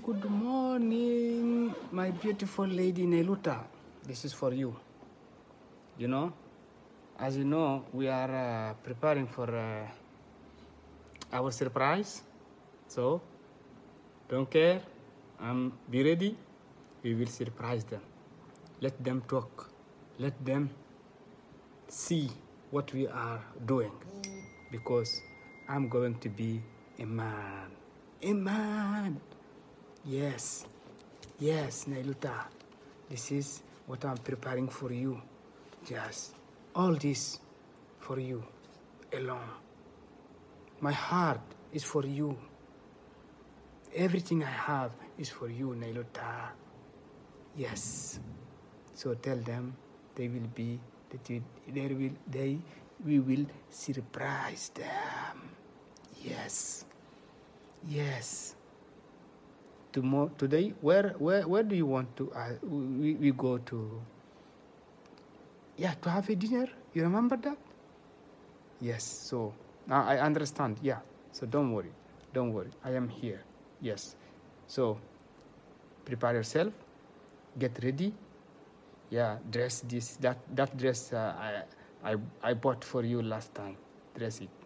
Good morning, my beautiful lady Neluta. This is for you. You know, as you know, we are uh, preparing for uh, our surprise. So, don't care. Um, be ready. We will surprise them. Let them talk. Let them see what we are doing. Because I'm going to be a man. A man. Yes. Yes, Nailuta. This is what I'm preparing for you. Yes. All this for you alone. My heart is for you. Everything I have is for you, Nailuta. Yes. So tell them they will be that you, they will they we will surprise them. Yes. Yes. Tomorrow, today, where, where, where do you want to? Uh, we, we go to. Yeah, to have a dinner. You remember that? Yes. So now I understand. Yeah. So don't worry. Don't worry. I am here. Yes. So prepare yourself. Get ready. Yeah. Dress this. That that dress uh, I I I bought for you last time. Dress it.